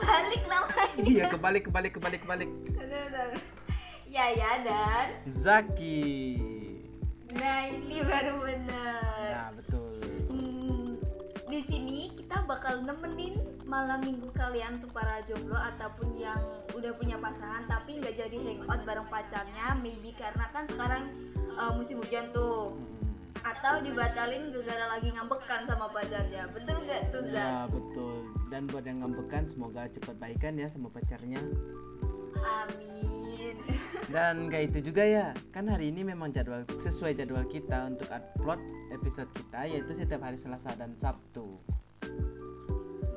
kebalik namanya iya kebalik kebalik kebalik kebalik. bentar Yaya dan Zaki. nah ini baru bener Nah, betul. Hmm, di sini kita bakal nemenin malam minggu kalian tuh para jomblo ataupun yang udah punya pasangan tapi nggak jadi hangout bareng pacarnya maybe karena kan sekarang uh, musim hujan tuh Mm. Atau dibatalin gara-gara lagi ngambekan sama pacarnya betul nggak tuh Zak? Ya, betul. Dan buat yang ngambekan semoga cepat baikan ya sama pacarnya. amin Dan kayak itu juga ya, kan hari ini memang jadwal sesuai jadwal kita untuk upload episode kita yaitu setiap hari Selasa dan Sabtu.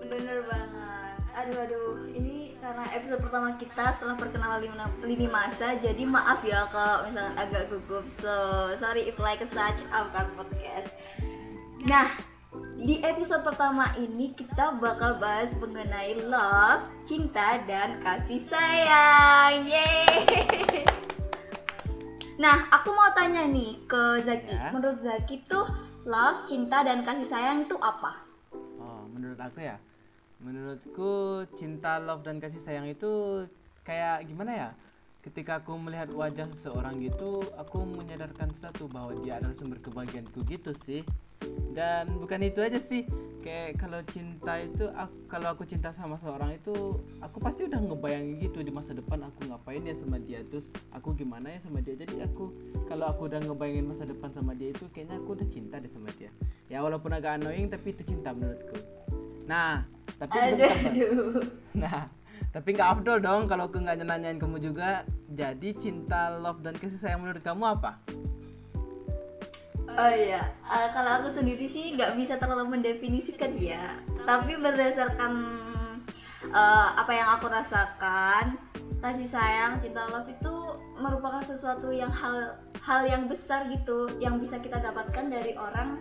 bener banget aduh aduh ini karena episode pertama kita setelah perkenalan lini, lini masa jadi maaf ya kalau misalnya agak gugup so sorry if like such our podcast nah di episode pertama ini kita bakal bahas mengenai love, cinta, dan kasih sayang. Yeay. Nah, aku mau tanya nih ke Zaki. Ya. Menurut Zaki tuh love, cinta, dan kasih sayang itu apa? Oh, menurut aku ya, menurutku cinta, love dan kasih sayang itu kayak gimana ya? Ketika aku melihat wajah seseorang gitu, aku menyadarkan sesuatu bahwa dia adalah sumber kebahagiaanku gitu sih. Dan bukan itu aja sih, kayak kalau cinta itu, aku, kalau aku cinta sama seorang itu, aku pasti udah ngebayangin gitu di masa depan aku ngapain ya sama dia, terus aku gimana ya sama dia. Jadi aku, kalau aku udah ngebayangin masa depan sama dia itu, kayaknya aku udah cinta deh sama dia. Ya walaupun agak annoying, tapi itu cinta menurutku. Nah, tapi Aduh, aduh. Nah, tapi nggak afdol dong kalau aku nggak nanyain kamu juga. Jadi cinta, love dan kasih sayang menurut kamu apa? Oh iya, Eh, kalau aku sendiri sih nggak bisa terlalu mendefinisikan ya. Tapi berdasarkan eh, apa yang aku rasakan, kasih sayang, cinta love itu merupakan sesuatu yang hal hal yang besar gitu, yang bisa kita dapatkan dari orang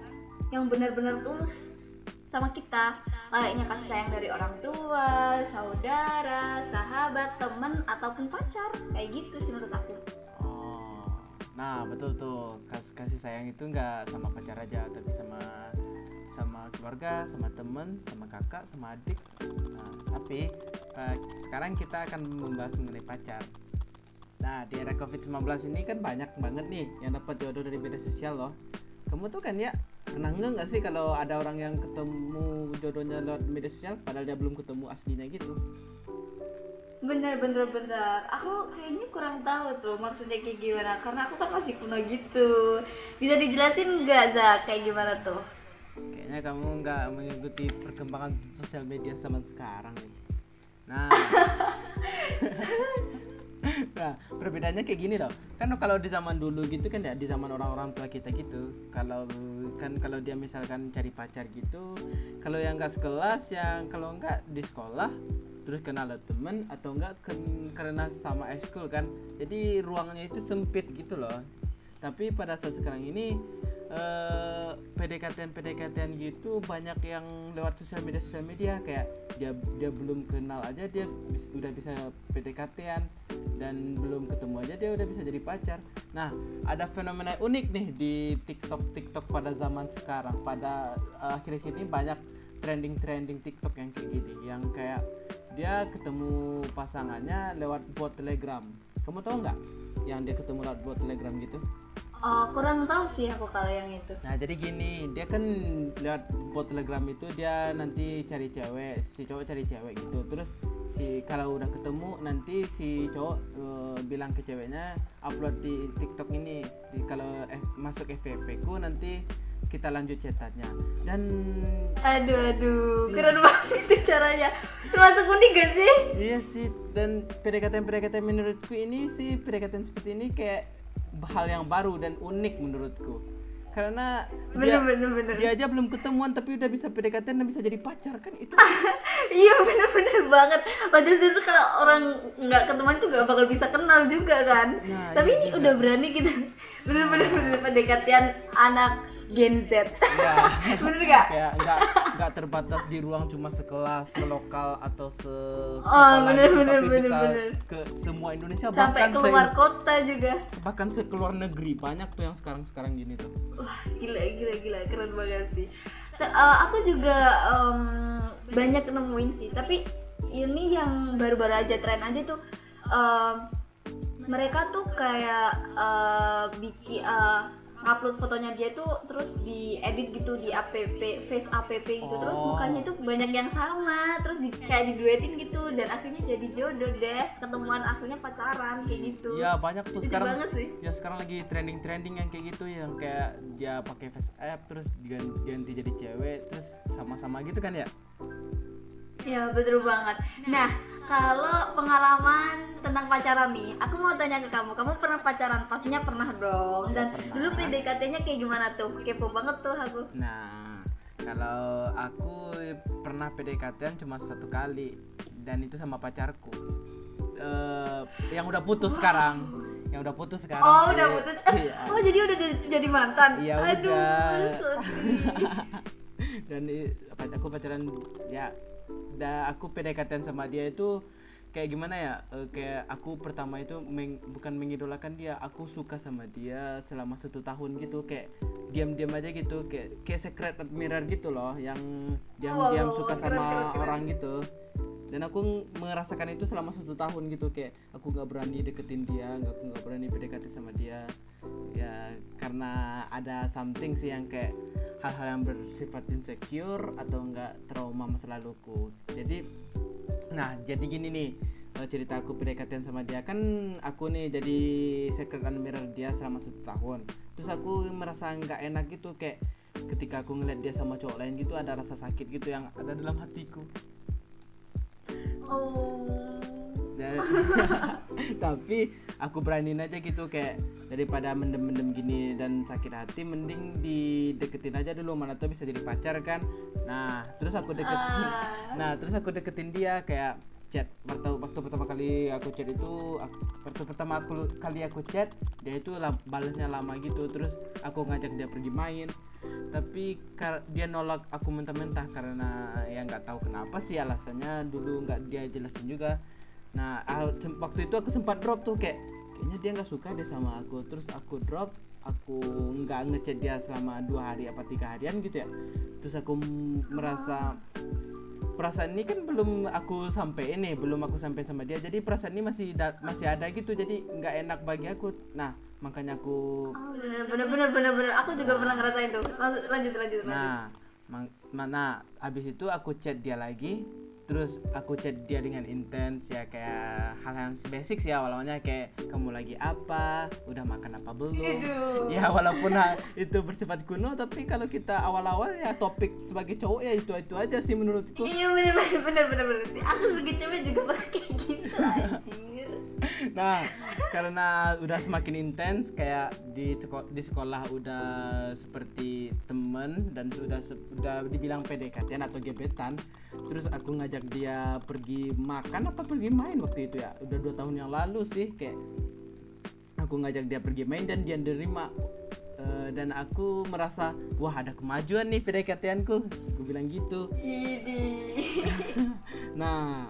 yang benar-benar tulus sama kita. Kayaknya kasih sayang dari orang tua, saudara, sahabat, teman ataupun pacar, kayak gitu sih menurut aku. Oh, nah betul tuh Kas- kasih sayang itu nggak sama pacar aja, tapi sama sama keluarga, sama temen, sama kakak, sama adik. Nah, tapi eh, sekarang kita akan membahas mengenai pacar. Nah, di era COVID-19 ini kan banyak banget nih yang dapat jodoh dari media sosial loh. Kamu tuh kan ya pernah nggak nggak sih kalau ada orang yang ketemu jodohnya lewat media sosial padahal dia belum ketemu aslinya gitu? Bener bener bener Aku kayaknya kurang tahu tuh maksudnya kayak gimana Karena aku kan masih kuno gitu Bisa dijelasin nggak Zak kayak gimana tuh? Kayaknya kamu nggak mengikuti perkembangan sosial media zaman sekarang nih. Nah, nah perbedaannya kayak gini loh. Kan kalau di zaman dulu gitu kan ya di zaman orang-orang tua kita gitu. Kalau kan kalau dia misalkan cari pacar gitu, kalau yang nggak sekelas, yang kalau nggak di sekolah terus kenal temen atau enggak karena sama ekskul kan jadi ruangnya itu sempit gitu loh tapi pada saat sekarang ini eh, PDKT PDKT gitu banyak yang lewat sosial media sosial media kayak dia dia belum kenal aja dia bis- udah bisa PDKT-an dan belum ketemu aja dia udah bisa jadi pacar. Nah, ada fenomena unik nih di TikTok TikTok pada zaman sekarang. Pada eh, akhir-akhir ini banyak trending-trending TikTok yang kayak gini, yang kayak dia ketemu pasangannya lewat bot Telegram. Kamu tahu nggak yang dia ketemu lewat bot Telegram gitu? Oh kurang tahu sih aku kalau yang itu Nah jadi gini, dia kan lewat bot telegram itu dia nanti cari cewek, si cowok cari cewek gitu. Terus si kalau udah ketemu nanti si cowok eh, bilang ke ceweknya upload di TikTok ini. Di- kalau F- masuk FVP ku nanti kita lanjut chatannya. Dan Aduh aduh keren banget itu caranya Termasuk unik gak sih? iya sih dan PDKT PDKT menurutku ini sih PDKT seperti ini kayak hal yang baru dan unik menurutku. Karena dia, Bener bener bener dia aja belum ketemuan tapi udah bisa PDKT dan bisa jadi pacar kan itu Iya bener-bener banget Padahal itu kalau orang nggak ketemuan tuh nggak bakal bisa kenal juga kan Nah, Tapi iya ini juga. udah berani gitu Bener-bener bener pendekatan anak Gen Z. Ya bener gak kayak nggak nggak terbatas di ruang cuma sekelas selokal atau se Oh, bener, gitu, bener, bener, bisa bener. ke semua Indonesia sampai bahkan keluar se- kota juga. bahkan sekeluar negeri banyak tuh yang sekarang sekarang gini tuh. Wah gila gila gila keren banget sih. Te- eh, aku juga em, banyak nemuin sih tapi ini yang baru-baru aja tren aja tuh em, mereka tuh kayak eh, bikin eh, upload fotonya dia tuh terus diedit gitu di app face app gitu terus Oh. mukanya tuh banyak yang sama terus di, kayak diduetin gitu dan akhirnya jadi jodoh deh ketemuan akhirnya pacaran kayak gitu ya banyak tuh Lucu sekarang banget sih. ya sekarang lagi trending trending yang kayak gitu yang kayak dia pakai face app terus diganti, ganti jadi cewek terus sama-sama gitu kan ya Ya betul banget. Nah kalau pengalaman tentang pacaran nih, aku mau tanya ke kamu. Kamu pernah pacaran? Pastinya pernah dong. Dan pernah. dulu PDKT-nya kayak gimana tuh? Kepo banget tuh aku. Nah, kalau aku pernah PDKT-an cuma satu kali dan itu sama pacarku. Eh, yang udah putus sekarang. Yang udah putus sekarang. Oh sih. udah putus. Eh, Iya. Oh jadi udah jadi, jadi mantan. Iya, Aduh, udah. dan aku pacaran ya da aku PDKT sama dia itu kayak gimana ya? Eh, kayak aku pertama itu meng- bukan mengidolakan dia aku suka sama dia selama satu tahun gitu. Kayak diam-diam aja gitu kayak kayak secret admirer gitu loh yang diam-diam suka sama keren, keren. orang gitu. Dan aku merasakan itu selama satu tahun gitu kayak aku nggak berani deketin dia nggak aku nggak berani PDKT sama dia karena ada something sih yang kayak hal-hal yang bersifat insecure atau enggak trauma masa laluku. Jadi nah jadi gini nih eh, cerita aku PDKT sama dia. Kan aku nih jadi secret admirer dia selama satu tahun. Terus aku merasa nggak enak gitu kayak ketika aku ngeliat dia sama cowok lain gitu ada rasa sakit gitu yang ada dalam hatiku. Oh. Dan- tapi aku beraniin aja gitu kayak daripada mendem-mendem gini dan sakit hati mending dideketin aja dulu mana tuh bisa jadi pacar kan. Nah terus aku deket Ah. nah terus aku deketin dia kayak chat. Waktu waktu pertama kali aku chat itu aku- waktu pertama aku kali aku chat dia itu la- balasnya lama gitu. Terus aku ngajak dia pergi main. Tapi kar- dia nolak aku mentah-mentah karena ya nggak tahu kenapa sih alasannya. Dulu nggak dia jelasin juga. Nah ah, waktu itu aku sempat drop tuh kayak kayaknya dia nggak suka deh sama aku terus aku drop aku nggak ngechat dia selama dua hari apa tiga harian gitu ya terus aku merasa perasaan ini kan belum aku sampai ini belum aku sampai sama dia jadi perasaan ini masih masih ada gitu jadi nggak enak bagi aku nah makanya aku Oh, bener bener bener bener. Aku juga pernah ngerasain tuh. Lanjut lanjut lanjut. Nah, mana habis itu aku chat dia lagi, terus aku chat dia dengan intens ya kayak hal yang basic sih awalnya kayak kamu lagi apa, udah makan apa belum. Aduh. Ya walaupun itu bersifat kuno tapi kalau kita awal-awal ya topik sebagai cowok ya itu itu aja sih menurutku. Iya bener bener bener bener bener sih. Aku sebagai cewek juga kayak gitu anjir. Nah, karena udah semakin intens kayak di di sekolah udah seperti temen dan sudah se- udah dibilang PDKT atau gebetan, terus aku ngajak dia pergi makan apa pergi main waktu itu ya, udah dua tahun yang lalu sih kayak aku ngajak dia pergi main dan dia nerima. Eh, dan aku merasa wah ada kemajuan nih PDKT-anku, aku bilang gitu. Nah,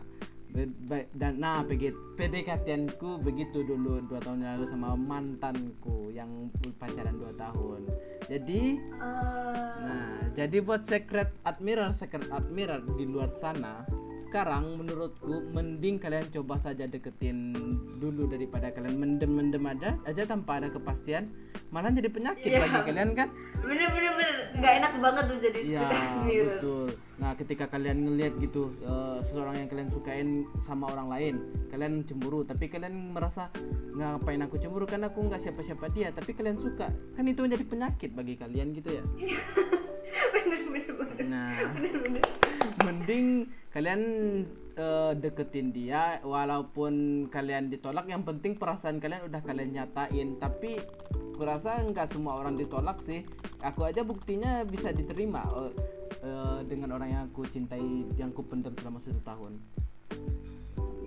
dan nah PG PDKT-ku begitu dulu dua tahun lalu sama mantanku yang pacaran dua tahun. Jadi, Eh, nah jadi buat secret admirer secret admirer di luar sana, sekarang menurutku mending kalian coba saja deketin dulu daripada kalian mendem-mendem ada aja tanpa ada kepastian, malah jadi penyakit Iya. bagi kalian kan? bener bener bener nggak enak banget tuh jadi Iya mirror. betul. Nah ketika kalian ngelihat gitu eh, seseorang yang kalian sukain sama orang lain, kalian cemburu. Tapi kalian merasa ngapain aku cemburu karena aku nggak siapa-siapa dia. Tapi kalian suka, kan itu menjadi penyakit bagi kalian gitu ya. bener bener bener Nah bener bener. mending kalian eh, deketin dia walaupun kalian ditolak. Yang penting perasaan kalian udah kalian nyatain. Tapi kurasa nggak semua orang ditolak sih. Aku aja buktinya bisa diterima. eh, eh, dengan orang yang aku cintai yang ku pendam selama satu tahun.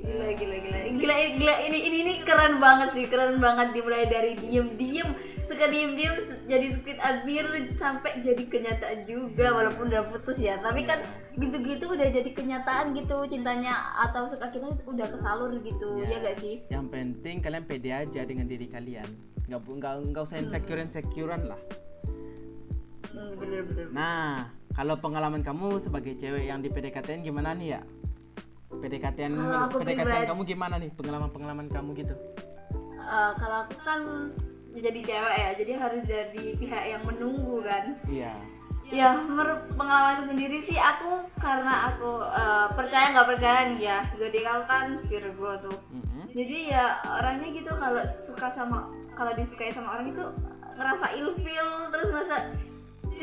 Gila gila gila. Gila gila. Ini ini ini keren banget sih keren banget. Dimulai dari diem diem. Suka diem diem jadi squid admir sampai jadi kenyataan juga walaupun udah putus ya. Tapi kan gitu-gitu udah jadi kenyataan gitu cintanya atau suka kita udah kesalur gitu. Ya, gak sih? Yang penting kalian pede aja dengan diri kalian. Nggak nggak nggak usah insecure insecurean lah. Hmm, bener-bener nah kalau pengalaman kamu sebagai cewek yang di PDKT gimana nih ya? PDKT PDKT kamu gimana nih? Pengalaman pengalaman kamu gitu? Eh, kalau aku kan jadi cewek ya jadi harus jadi pihak yang menunggu kan. Iya. Ya menurut pengalamanku sendiri sih aku karena aku eh, percaya nggak percaya nih ya zodiak kan Virgo tuh. Mm-mm. jadi ya orangnya gitu kalau suka sama kalau disukai sama orang itu ngerasa ilfil terus ngerasa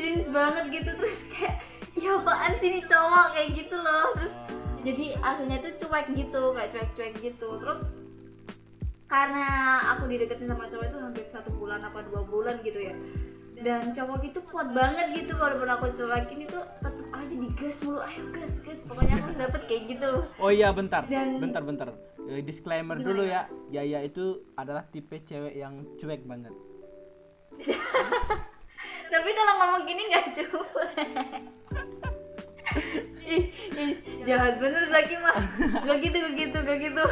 cringe banget gitu terus kayak ya apaan sih nih cowok? Kayak gitu loh terus jadi aslinya tuh cuek gitu kayak cuek-cuek gitu. Terus karena aku dideketin sama cowok itu hampir satu bulan apa dua bulan gitu ya dan cowok itu kuat banget gitu walaupun aku cuekin itu tetep aja digas mulu ayo gas gas. Pokoknya aku dapet kayak gitu oh iya bentar Dan- bentar bentar. Eh, disclaimer dulu ya Yaya itu adalah tipe cewek yang cuek banget tapi kalau ngomong gini nggak cuek ih, ih, jahat bener Zaki mah. Gak gitu gak gitu gak gitu.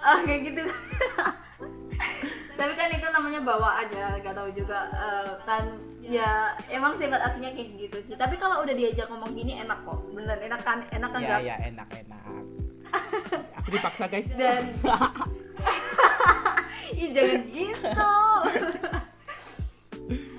Ah gak gitu. Tapi kan itu namanya bawaan ya gak tahu juga. Eh, kan ya emang sifat aslinya kayak gitu sih. Tapi kalau udah diajak ngomong gini enak kok. Bener enak kan? Enak kan ya ya enak enak. Aku dipaksa guys. Dan ih jangan gitu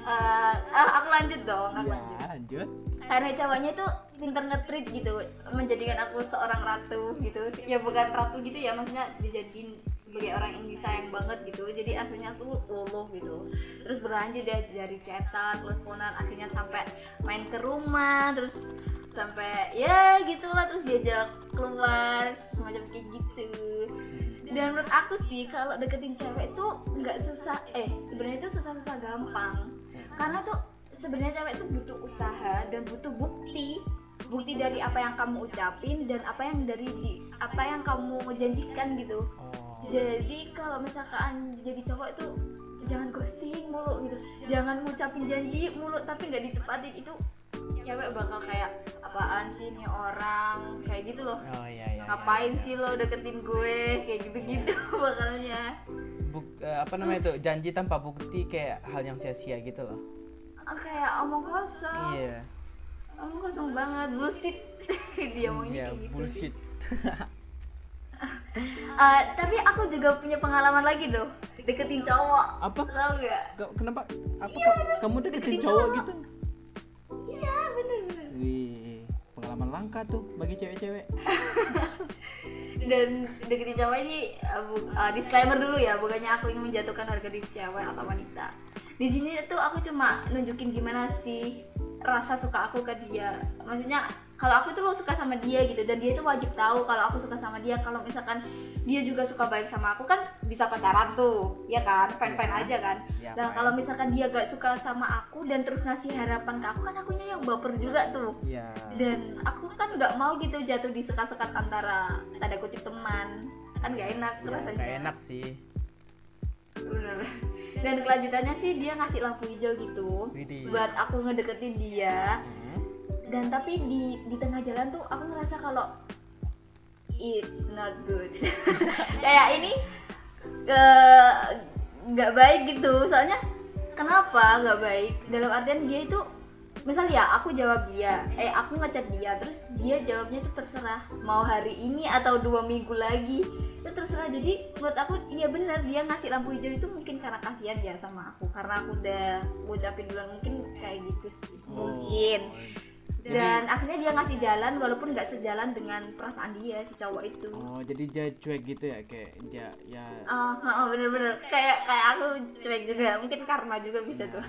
Eh, ah, aku lanjut dong aku ya lanjut. lanjut. Karena cowoknya tuh pinter nge-treat gitu menjadikan aku seorang ratu gitu. Ya bukan ratu gitu ya maksudnya dijadiin sebagai orang yang disayang banget gitu. Jadi akhirnya aku luluh gitu. Terus berlanjut deh dari chatan teleponan akhirnya sampai main ke rumah terus sampai ya gitulah terus diajak keluar semacam kayak gitu. Dan menurut aku sih kalau deketin cewek itu nggak susah eh sebenarnya itu susah-susah gampang karena tuh sebenarnya cewek itu butuh usaha dan butuh bukti. Bukti dari apa yang kamu ucapin dan apa yang dari di apa yang kamu janjikan gitu. Oh. Jadi kalau misalkan jadi cowok itu jangan ghosting mulu gitu. Jangan ngucapin janji mulu tapi nggak ditepatin itu cewek bakal kayak apaan sih nih orang? Kayak gitu loh. Oh iya iya ngapain sih lo deketin gue? Kayak gitu-gitu bakalnya Buk- eh, apa namanya itu janji tanpa bukti kayak hal yang sia-sia gitu loh. Ah, kayak omong kosong. Iya. Omong kosong banget bullshit. Dia iya kayak gitu bullshit. Eh, tapi aku juga punya pengalaman lagi loh deketin cowok. Apa? Tau gak kenapa? Apa Iya, ka- bener. kamu deketin Deketin cowok cowok. gitu? Iya bener-bener wih pengalaman langka tuh bagi cewek-cewek dan deketin cowok ini uh, disclaimer dulu ya bukannya aku ingin menjatuhkan harga diri cewek atau wanita. Di sini tuh aku cuma nunjukin gimana sih rasa suka aku ke dia. Maksudnya kalau aku tuh lo suka sama dia gitu dan dia itu wajib tahu kalau aku suka sama dia. Kalau misalkan dia juga suka baik sama aku kan bisa pacaran tuh ya kan? Fine fine aja kan? Ya, nah fine. kalau misalkan dia gak suka sama aku dan terus ngasih harapan ke aku kan akunya yang baper juga tuh. Ya dan aku kan nggak mau gitu jatuh di sekat-sekat antara tanda kutip teman. Kan nggak enak ya rasanya. nggak enak sih. Bener. dan kelanjutannya sih dia ngasih lampu hijau gitu Widih. buat aku ngedeketin dia. Hmm. Dan tapi di di tengah jalan tuh aku ngerasa kalau it's not good. Kayak ini eh, nggak baik gitu. Soalnya kenapa nggak baik? Dalam artian dia itu misal ya aku jawab dia. Eh aku ngechat dia terus dia jawabnya itu terserah. Mau hari ini atau dua minggu lagi itu terserah. Jadi menurut aku iya benar dia ngasih lampu hijau itu mungkin karena kasihan ya sama aku. Karena aku udah ngucapin duluan mungkin kayak gitu sih. Mungkin dan akhirnya dia ngasih jalan walaupun nggak sejalan dengan perasaan dia si cowok itu. Oh jadi dia cuek gitu ya kayak dia ya. Oh, oh, bener-bener. Kayak kayak aku cuek juga mungkin karma juga bisa tuh.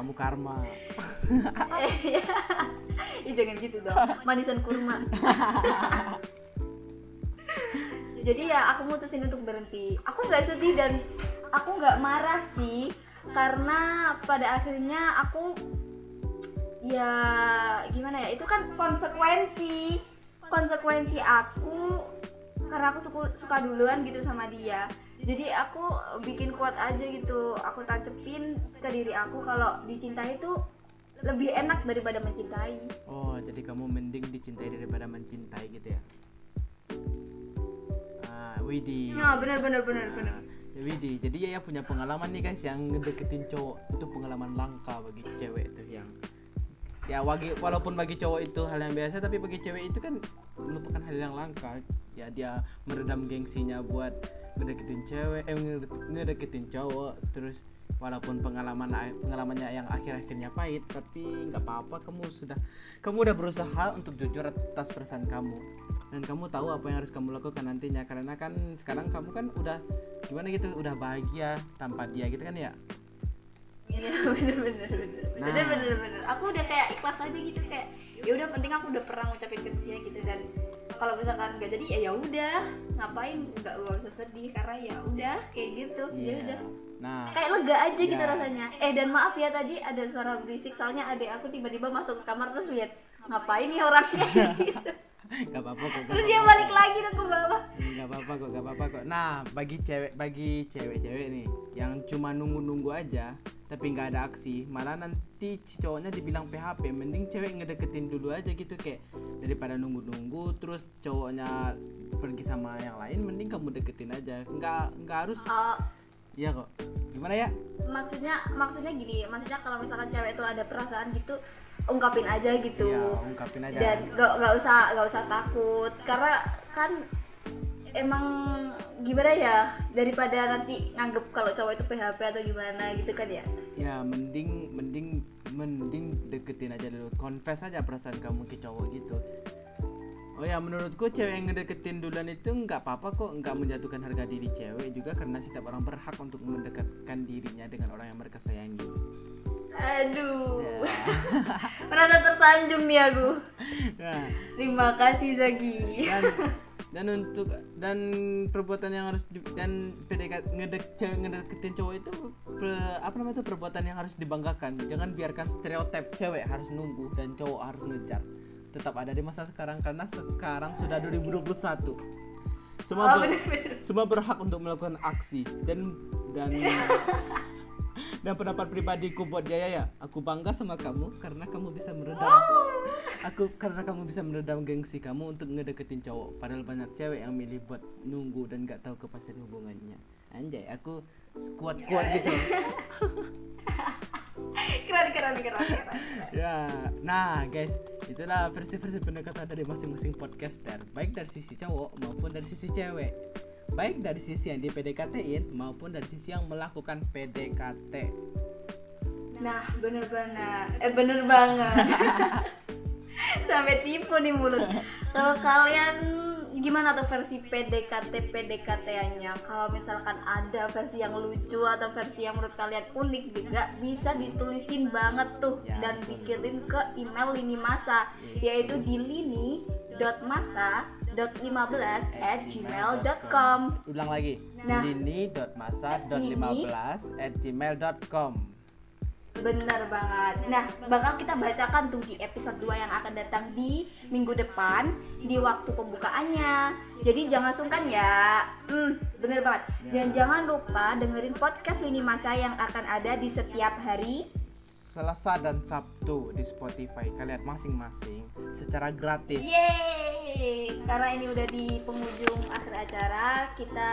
Kamu karma. Iya. Ih, jangan gitu dong. Manisan kurma. Jadi ya aku mutusin untuk berhenti. Aku nggak sedih dan aku nggak marah sih karena pada akhirnya aku ya gimana ya? Itu kan konsekuensi. Konsekuensi aku karena aku suka, suka duluan gitu sama dia. Jadi aku bikin kuat aja gitu. Aku tancepin ke diri aku kalau dicintai itu lebih enak daripada mencintai. Oh jadi kamu mending dicintai daripada mencintai gitu ya? Ah Widi. Nah benar benar benar benar. Ya, Widi, jadi ya, ya punya pengalaman nih guys yang ngedeketin cowok. Itu pengalaman langka bagi cewek tuh yang ya bagi walaupun bagi cowok itu hal yang biasa tapi bagi cewek itu kan merupakan hal yang langka. Ya dia meredam gengsinya buat ngedeketin cewek eh ngede- ngedeketin cowok. Terus walaupun pengalaman pengalamannya yang akhir-akhirnya pahit tapi nggak apa-apa. Kamu sudah kamu udah berusaha untuk jujur atas perasaan kamu. Dan kamu tahu apa yang harus kamu lakukan nantinya. Karena kan sekarang kamu kan udah gimana gitu? Udah bahagia tanpa dia gitu kan ya Iya bener bener bener. Nah. bener bener. Bener aku udah kayak ikhlas aja gitu kayak ya udah penting aku udah pernah ngucapin ke dia gitu. Dan kalau misalkan nggak jadi ya ya udah. Ngapain nggak usah sedih karena ya udah kayak gitu. Ya Iya. udah. Nah. Kayak lega aja gitu Ya. rasanya. Eh dan maaf ya tadi ada suara berisik soalnya adik aku tiba-tiba masuk ke kamar terus lihat ngapain nih orangnya? Gitu. nggak apa-apa kok nggak terus dia balik lagi ke bawah. Nggak apa-apa kok nggak apa-apa kok. Nah bagi cewek bagi cewek-cewek nih yang cuma nunggu-nunggu aja tapi nggak ada aksi. Malah nanti cowoknya dibilang PHP mending cewek ngedeketin dulu aja gitu kayak daripada nunggu-nunggu terus cowoknya pergi sama yang lain mending kamu deketin aja. Nggak nggak harus. Eh, iya kok. Gimana ya? maksudnya maksudnya gini maksudnya kalau misalkan cewek itu ada perasaan gitu ungkapin aja gitu. Ya ungkapin aja. Dan gak, gak usah gak usah takut. Karena kan emang gimana ya daripada nanti nganggep kalau cowok itu PHP atau gimana gitu kan ya? Ya mending mending mending deketin aja dulu. Confess aja perasaan kamu ke cowok gitu. Oh ya menurutku cewek yang ngedeketin duluan itu nggak apa-apa kok nggak menjatuhkan harga diri cewek juga karena setiap orang berhak untuk mendekatkan dirinya dengan orang yang mereka sayangi. Aduh. Ya. merasa tersanjung nih aku. Nah, terima kasih Zagi dan dan untuk dan perbuatan yang harus di, dan PDKT ngedek cewek ngedeketin cowok itu per- apa namanya itu perbuatan yang harus dibanggakan. Jangan biarkan stereotip cewek harus nunggu dan cowok harus ngejar. Tetap ada di masa sekarang karena sekarang sudah 2021 semua Oh, ber- bener-bener. semua berhak untuk melakukan aksi. Dan dan dan pendapat pribadiku buat Jaya ya aku bangga sama kamu karena kamu bisa meredam aku karena kamu bisa meredam gengsi kamu untuk ngedeketin cowok. Padahal banyak cewek yang milih buat nunggu dan nggak tahu kepastian hubungannya. Anjay aku kuat kuat gitu. Keren keren keren keren. Ya nah guys itulah versi-versi pendekatan dari masing-masing podcaster. Baik dari sisi cowok maupun dari sisi cewek. Baik dari sisi yang di PDKT-in maupun dari sisi yang melakukan PDKT Nah, bener-bener, eh bener banget. Sampai tipu nih mulut. Kalau kalian gimana tuh versi PDKT PDKT-nya? Kalau misalkan ada versi yang lucu atau versi yang menurut kalian unik juga bisa ditulisin banget tuh Ya, dan dikirim ke email lini masa yaitu di lini.masa.15 at gmail.com ulang lagi Nah. lini.masa.15 at gmail.com Bener banget. Nah, bakal kita bacakan tuh di episode 2 yang akan datang di minggu depan di waktu pembukaannya. Jadi jangan sungkan ya. Hmm, bener banget. Dan jangan lupa dengerin podcast Lini Masa yang akan ada di setiap hari. Selasa dan Sabtu di Spotify kalian masing-masing secara gratis Yeay! Karena ini udah di penghujung akhir acara, kita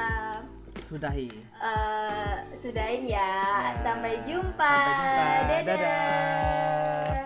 sudahi eh, sudahin ya. Ya. Sampai jumpa. Sampai jumpa. Dadah. Dadah.